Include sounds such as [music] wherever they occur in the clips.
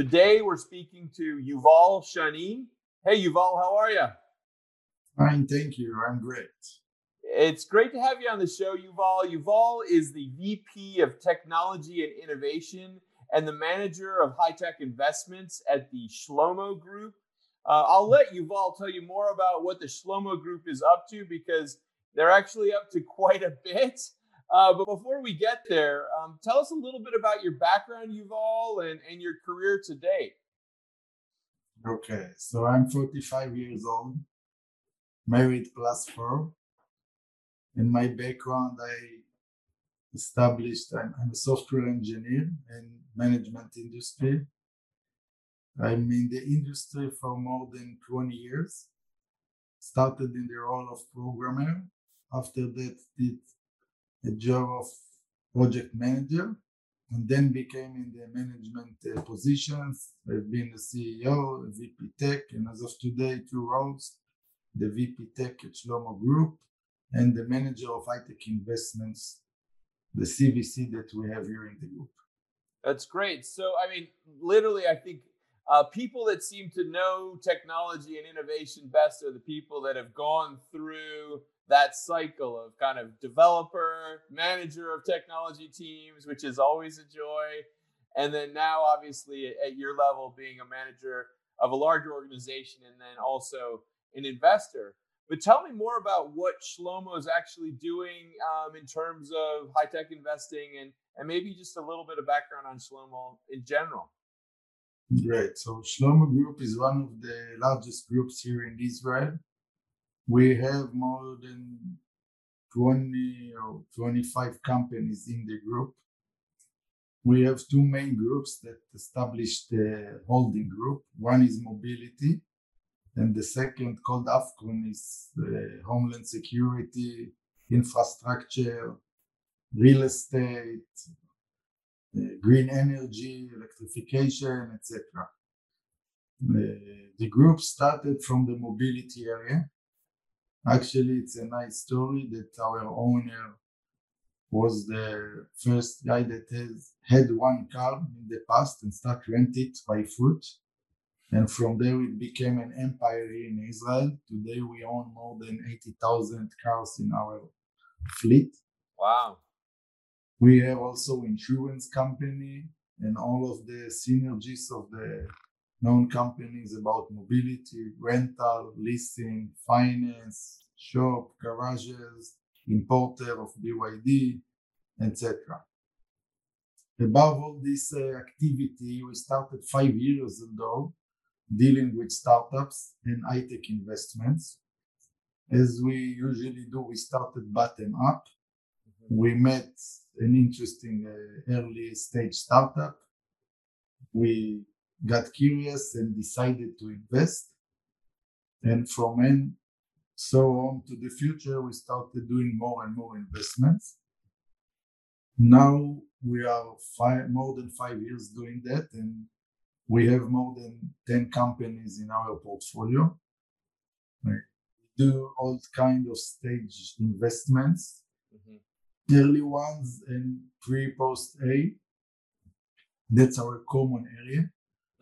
Today we're speaking to Yuval Shani. Hey Yuval, how are you? Fine, thank you. I'm great. It's great to have you on the show, Yuval. Yuval is the VP of Technology and Innovation and the manager of high tech investments at the Shlomo Group. Uh, I'll let Yuval tell you more about what the Shlomo Group is up to because they're actually up to quite a bit. Uh, but before we get there, um, tell us a little bit about your background, Yuval, and, and your career to date. Okay, so I'm 45 years old, married plus four. In my background, I established, I'm, I'm a software engineer in management industry. I'm in the industry for more than 20 years. Started in the role of programmer. After that, did a job of project manager and then became in the management uh, positions. I've been the CEO, VP Tech, and as of today, two roles the VP Tech at Shlomo Group and the manager of high tech investments, the CVC that we have here in the group. That's great. So, I mean, literally, I think uh, people that seem to know technology and innovation best are the people that have gone through that cycle of kind of developer, manager of technology teams, which is always a joy. And then now, obviously, at your level, being a manager of a larger organization and then also an investor. But tell me more about what Shlomo is actually doing um, in terms of high tech investing and, and maybe just a little bit of background on Shlomo in general. Great. So, Shlomo Group is one of the largest groups here in Israel we have more than 20 or 25 companies in the group. We have two main groups that established the holding group. One is mobility, and the second, called AFCON, is uh, homeland security, infrastructure, real estate, green energy, electrification, etc. The group started from the mobility area Actually, it's a nice story that our owner was the first guy that has had one car in the past and start rent it by foot. And from there, it became an empire here in Israel. Today, we own more than 80,000 cars in our fleet. Wow. We have also insurance company and all of the synergies of the known companies about mobility, rental, leasing, finance, shop, garages, importer of BYD, etc. Above all this uh, activity, we started five years ago dealing with startups and high-tech investments. As we usually do, we started bottom up. Mm-hmm. We met an interesting uh, early stage startup. We got curious and decided to invest. And from then, so on to the future, we started doing more and more investments. Now we are five, more than five years doing that, and we have more than 10 companies in our portfolio. We do all kind of stage investments. Early ones and pre post A. That's our common area.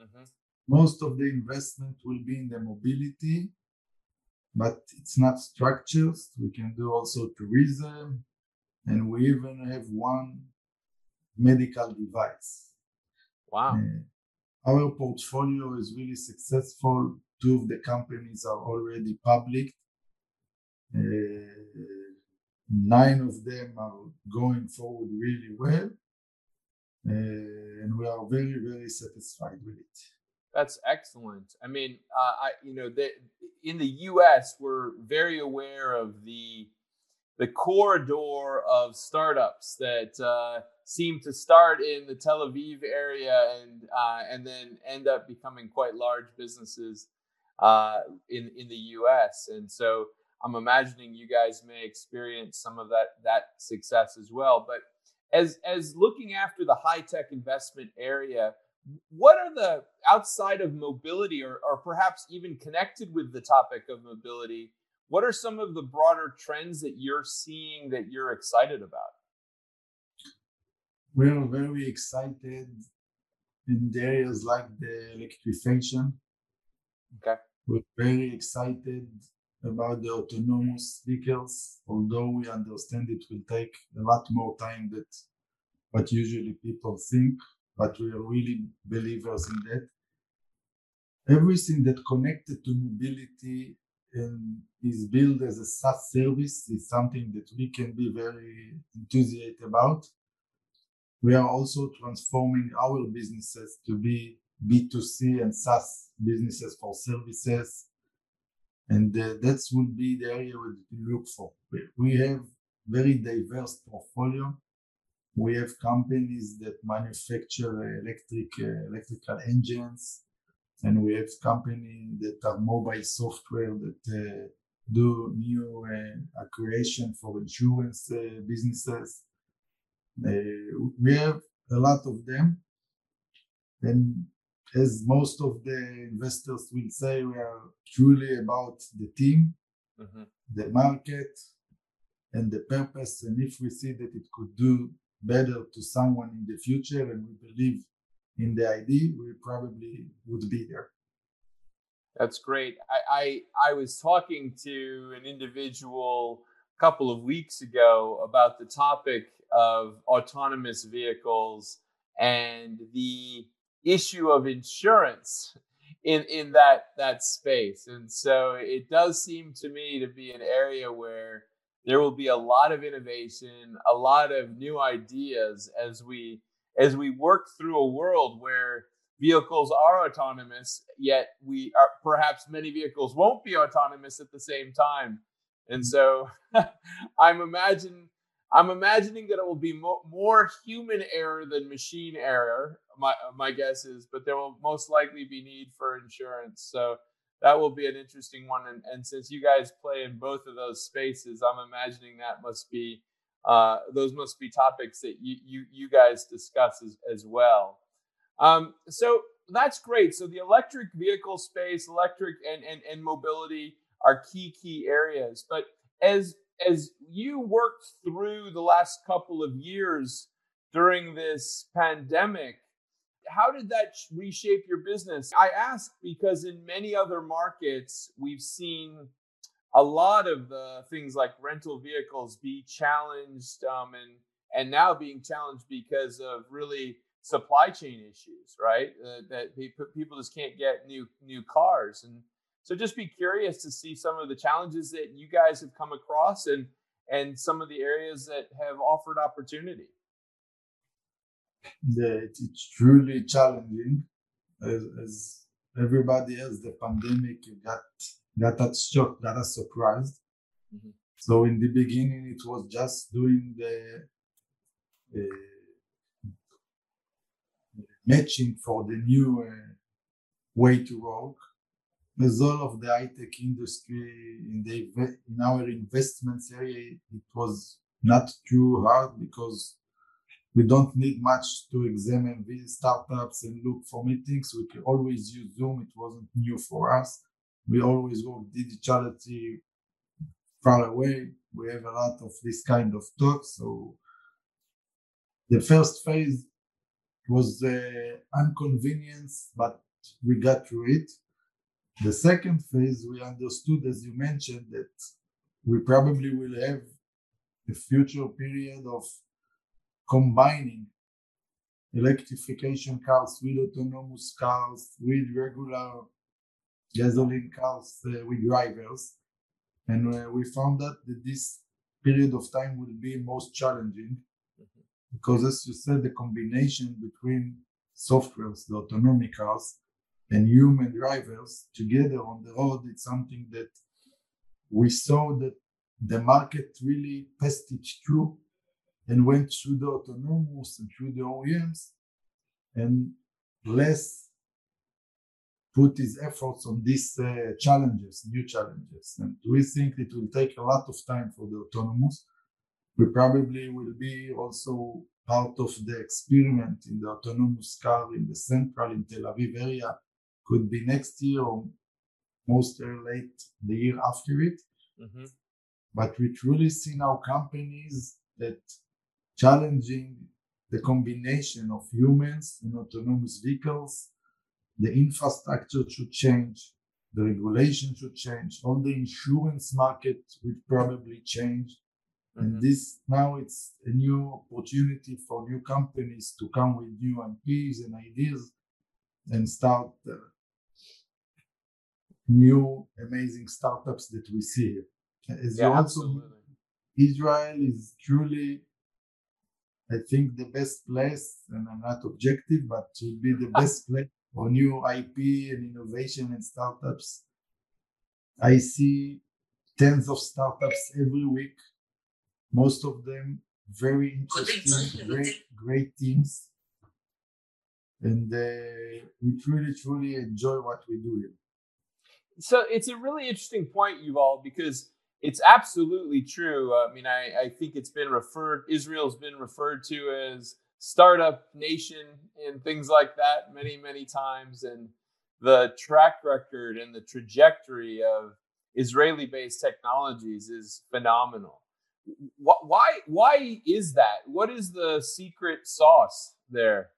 Mm-hmm. Most of the investment will be in the mobility, but it's not structures. We can do also tourism, and we even have one medical device. Wow. Uh, our portfolio is really successful. Two of the companies are already public. Uh, nine of them are going forward really well. Uh, and we are very, very satisfied with it. That's excellent. I mean, uh, I you know that in the U.S. we're very aware of the the corridor of startups that uh, seem to start in the Tel Aviv area and uh, and then end up becoming quite large businesses uh, in in the U.S. And so I'm imagining you guys may experience some of that that success as well. But as as looking after the high tech investment area, what are the outside of mobility or, or perhaps even connected with the topic of mobility? What are some of the broader trends that you're seeing that you're excited about? We're very excited in areas like the electrification. Okay. We're very excited about the autonomous vehicles, although we understand it will take a lot more time than what usually people think, but we are really believers in that. Everything that connected to mobility and is built as a SaaS service is something that we can be very enthusiastic about. We are also transforming our businesses to be B2C and SaaS businesses for services. And uh, that would be the area we look for. We have very diverse portfolio. We have companies that manufacture electric uh, electrical engines, and we have companies that are mobile software that uh, do new uh, creation for insurance uh, businesses. Uh, we have a lot of them, and as most of the investors will say, we are truly about the team, mm-hmm. the market, and the purpose. And if we see that it could do better to someone in the future, and we believe in the idea, we probably would be there. That's great. I, I, I was talking to an individual a couple of weeks ago about the topic of autonomous vehicles and the issue of insurance in in that that space. And so it does seem to me to be an area where there will be a lot of innovation a lot of new ideas as we as we work through a world where vehicles are autonomous yet we are perhaps many vehicles won't be autonomous at the same time. And so [laughs] i'm imagine i'm imagining that it will be mo- more human error than machine error my my guess is, but there will most likely be need for insurance. So that will be an interesting one. And, and since you guys play in both of those spaces, I'm imagining that must be uh, those must be topics that you you, you guys discuss as, as well. Um, so that's great. So the electric vehicle space, electric and, and, and mobility are key key areas. But as as you worked through the last couple of years during this pandemic, how did that reshape your business? I ask because in many other markets, we've seen a lot of the things like rental vehicles be challenged um, and and now being challenged because of really supply chain issues, right? Uh, that people just can't get new new cars, and so just be curious to see some of the challenges that you guys have come across and and some of the areas that have offered opportunity. That it's truly challenging. As, as everybody else the pandemic got got us shocked got us surprised. Mm-hmm. so in the beginning it was just doing the uh, matching for the new uh, way to work as all of the high-tech industry in the in our investments area it was not too hard because we don't need much to examine these startups and look for meetings. We can always use Zoom. It wasn't new for us. We always work digitality far away. We have a lot of this kind of talks. So the first phase was the inconvenience, but we got through it. The second phase, we understood, as you mentioned, that we probably will have a future period of combining electrification cars with autonomous cars, with regular gasoline cars, uh, with drivers. And uh, we found that, that this period of time will be most challenging because, as you said, the combination between softwares, the autonomous cars, and human drivers together on the road, it's something that we saw that the market really passed it through and went through the autonomous and through the OEMs and less put his efforts on these uh, challenges, new challenges. And we think it will take a lot of time for the autonomous. We probably will be also part of the experiment in the autonomous car in the central in Tel Aviv area. Could be next year or most late the year after it. Mm-hmm. But we truly see now companies that challenging the combination of humans and autonomous vehicles. The infrastructure should change, the regulation should change, all the insurance market will probably change. Mm-hmm. And this now it's a new opportunity for new companies to come with new IPs and ideas and start uh, new amazing startups that we see here. As yeah, you also Israel is truly I think the best place, and I'm not objective, but would be the best place for new IP and innovation and startups. I see tens of startups every week, most of them very interesting, great, great teams. And uh, we truly, truly enjoy what we do here. So it's a really interesting point, Yuval, because it's absolutely true. I mean, I, I think it's been referred, Israel's been referred to as startup nation and things like that many, many times. And the track record and the trajectory of Israeli based technologies is phenomenal. Why, why is that? What is the secret sauce there?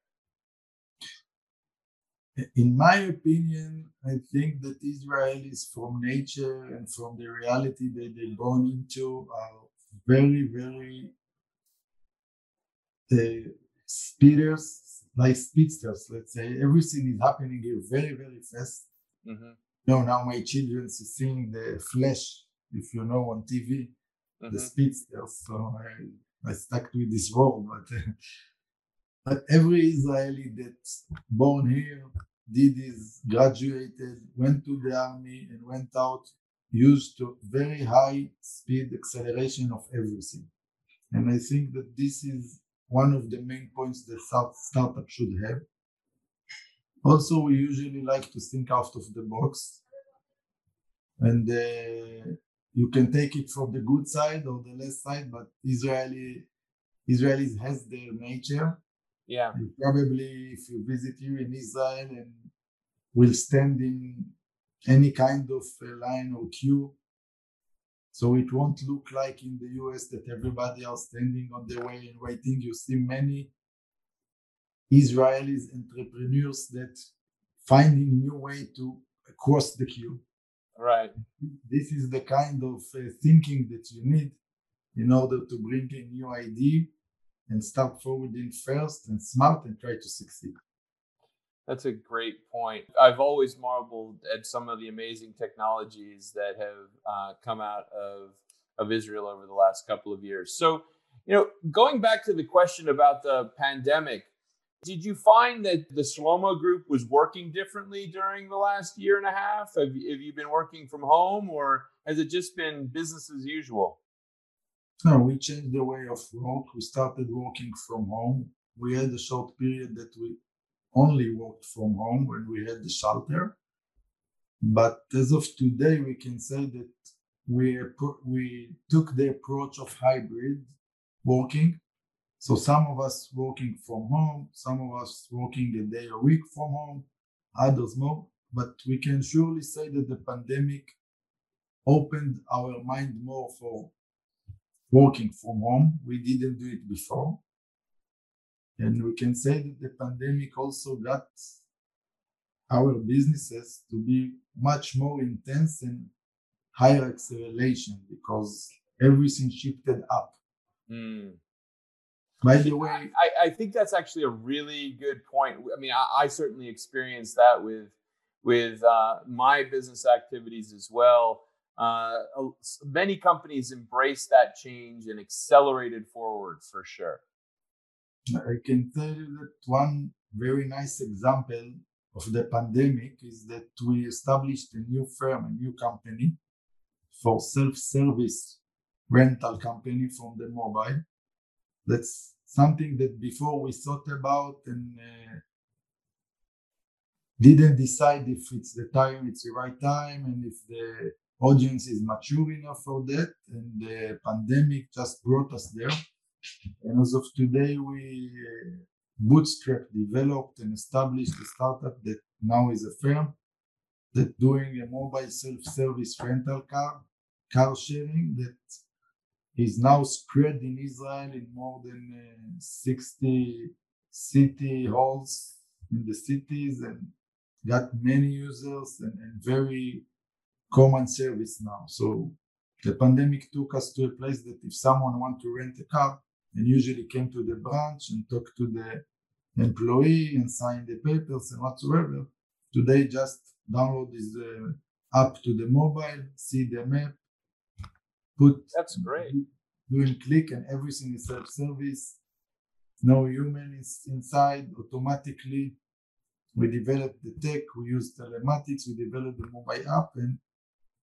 In my opinion, I think that Israelis from nature and from the reality that they're born into are very, very uh, speeders, like speedsters, let's say. Everything is happening here very, very fast. Mm-hmm. You know, now my children are seeing the flash, if you know, on TV, mm-hmm. the speedsters. So I, I stuck with this word, but [laughs] but every Israeli that's born here did his graduated, went to the army and went out used to very high speed acceleration of everything. And I think that this is one of the main points that startup should have. Also, we usually like to think out of the box. And uh, you can take it from the good side or the less side, but Israeli Israelis has their nature yeah. And probably if you visit here in Israel and will stand in any kind of line or queue. So it won't look like in the US that everybody are standing on the way and waiting. You see many Israelis entrepreneurs that finding new way to cross the queue. Right. This is the kind of uh, thinking that you need in order to bring a new idea and start forwarding first and smart and try to succeed. That's a great point. I've always marveled at some of the amazing technologies that have uh, come out of of Israel over the last couple of years. So, you know, going back to the question about the pandemic, did you find that the Shlomo Group was working differently during the last year and a half? Have, have you been working from home, or has it just been business as usual? No, we changed the way of work. We started working from home. We had a short period that we only worked from home when we had the shelter. But as of today, we can say that we, we took the approach of hybrid working. So some of us working from home, some of us working a day a week from home, others more. But we can surely say that the pandemic opened our mind more for working from home. We didn't do it before. And we can say that the pandemic also got our businesses to be much more intense and higher acceleration because everything shifted up. Mm. By the way, I, I, think that's actually a really good point. I mean, I, I certainly experienced that with with uh, my business activities as well. Uh, many companies embraced that change and accelerated forward for sure. I can tell you that one very nice example of the pandemic is that we established a new firm, a new company for self-service rental company from the mobile. That's something that before we thought about and uh, didn't decide if it's the time, it's the right time, and if the audience is mature enough for that. And the pandemic just brought us there. And as of today, we uh, bootstrap developed and established a startup that now is a firm that doing a mobile self-service rental car car sharing that is now spread in Israel in more than uh, 60 city halls in the cities and got many users and, and very common service now. So the pandemic took us to a place that if someone want to rent a car and usually came to the branch and talk to the employee and sign the papers and whatsoever, today just download this uh, app to the mobile, see the map, put that's great. doing click and everything is self-service. No human is inside. Automatically we developed the tech we use telematics we developed the mobile app and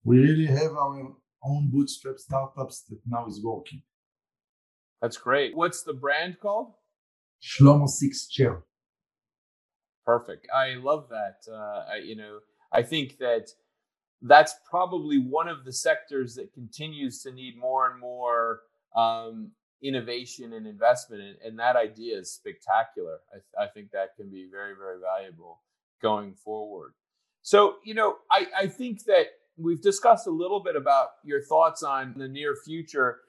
we really have our own bootstrap startups that now is working that's great what's the brand called shlomo Sixt chair perfect i love that uh, I, you know i think that that's probably one of the sectors that continues to need more and more um, innovation and investment. And, and, that idea is spectacular. I, I, think that can be very, very valuable going forward. So, you know, I, I think that we've discussed a little bit about your thoughts on the near future.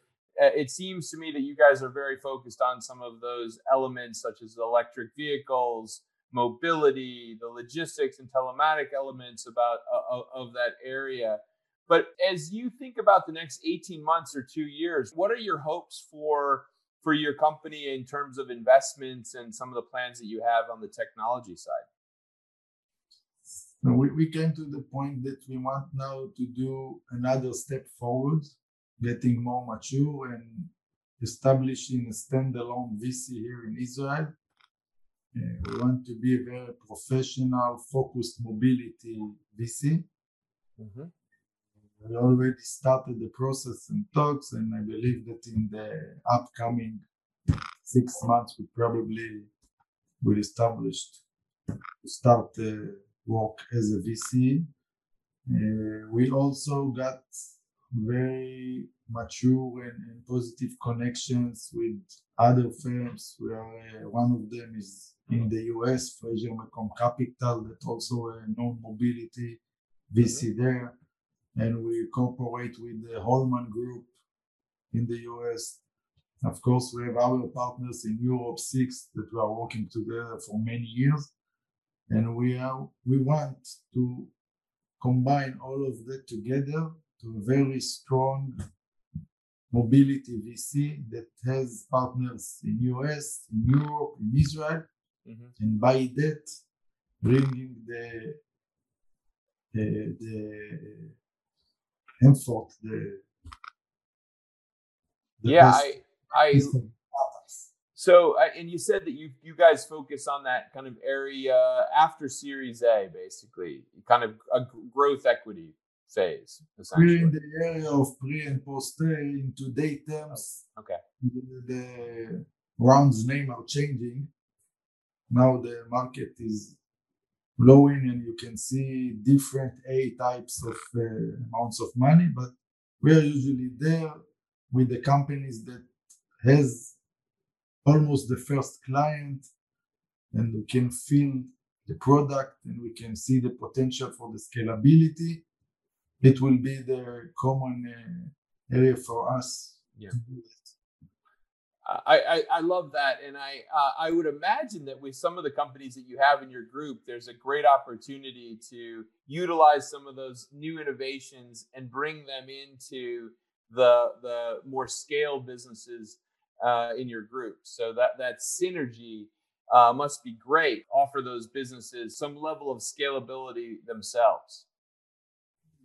Uh, it seems to me that you guys are very focused on some of those elements, such as electric vehicles, mobility, the logistics and telematic elements about uh, of that area. But as you think about the next 18 months or 2 years, what are your hopes for for your company in terms of investments and some of the plans that you have on the technology side? So we, we came to the point that we want now to do another step forward, getting more mature and establishing a standalone VC here in Israel we want to be a very professional, focused mobility VC. Mm-hmm. We already started the process and talks, and I believe that in the upcoming six months, we probably will establish to start uh, work as a VC. Uh, we also got very mature and, and, positive connections with other firms where uh, one of them is in the US, Fraser McComb Capital, that also a non-mobility VC there. And we cooperate with the Holman Group in the US. Of course, we have our partners in Europe Sixt that we are working together for many years. And we are we want to combine all of that together to a very strong mobility VC that has partners in US, in Europe, in Israel, mm-hmm. and by that bringing the the, the effort, the, the yeah, I I so and you said that you you guys focus on that kind of area after Series A, basically, kind of a growth equity phase. We're in the area of pre and post A in today terms. Okay. The, the rounds name are changing. Now the market is blowing and you can see different A types of uh, amounts of money, but we are usually there with the companies that has almost the first client and we can feel the product and we can see the potential for the scalability it will be the common uh, area for us yeah. I, I, I love that, and I uh, I would imagine that with some of the companies that you have in your group, there's a great opportunity to utilize some of those new innovations and bring them into the the more scale businesses uh, in your group. So that that synergy uh, must be great. Offer those businesses some level of scalability themselves.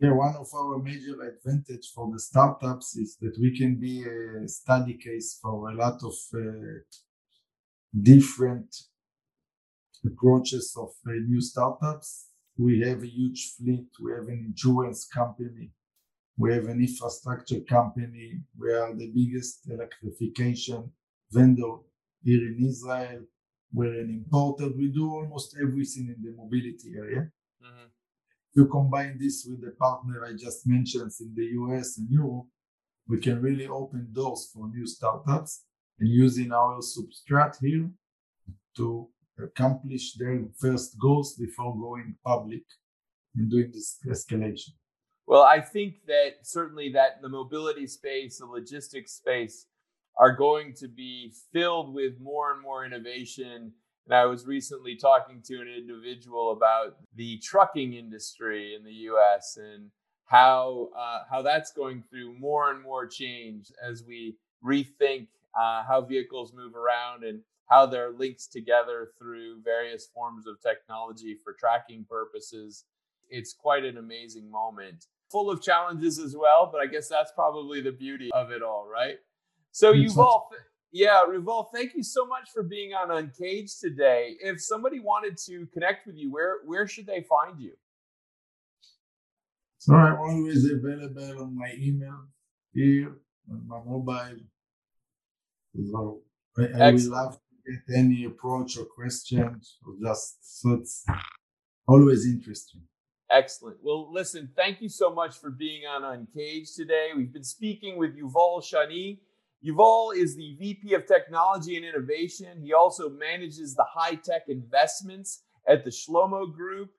Yeah, one of our major advantage for the startups is that we can be a study case for a lot of uh, different approaches of uh, new startups. We have a huge fleet. We have an insurance company We have an infrastructure company. We are the biggest electrification vendor here in Israel. We're an importer. We do almost everything in the mobility area. Mm-hmm. You combine this with the partner I just mentioned in the US and Europe, we can really open doors for new startups and using our substrate here to accomplish their first goals before going public and doing this escalation. Well, I think that certainly that the mobility space, the logistics space are going to be filled with more and more innovation. And I was recently talking to an individual about the trucking industry in the US and how uh, how that's going through more and more change as we rethink uh, how vehicles move around and how they're linked together through various forms of technology for tracking purposes. It's quite an amazing moment, full of challenges as well, but I guess that's probably the beauty of it all, right? So Yuval, yeah, Yuval, thank you so much for being on Uncaged today. If somebody wanted to connect with you, where where should they find you? So I'm always available on my email here on my mobile. So I, I will love to get any approach or questions or just thoughts. always interesting. Excellent. Well, listen, thank you so much for being on Uncaged today. We've been speaking with Yuval Shani. Yuval is the VP of Technology and Innovation. He also manages the high tech investments at the Shlomo Group.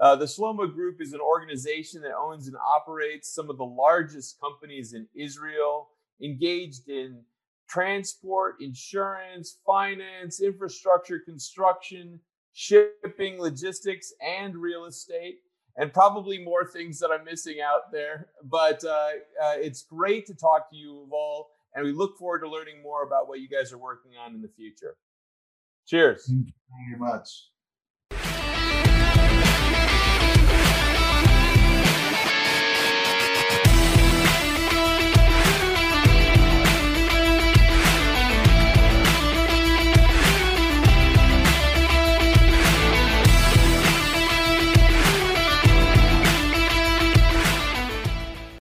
Uh, the Shlomo Group is an organization that owns and operates some of the largest companies in Israel, engaged in transport, insurance, finance, infrastructure, construction, shipping, logistics, and real estate, and probably more things that I'm missing out there. But uh, uh, it's great to talk to you all, and we look forward to learning more about what you guys are working on in the future. Cheers. Thank you very much.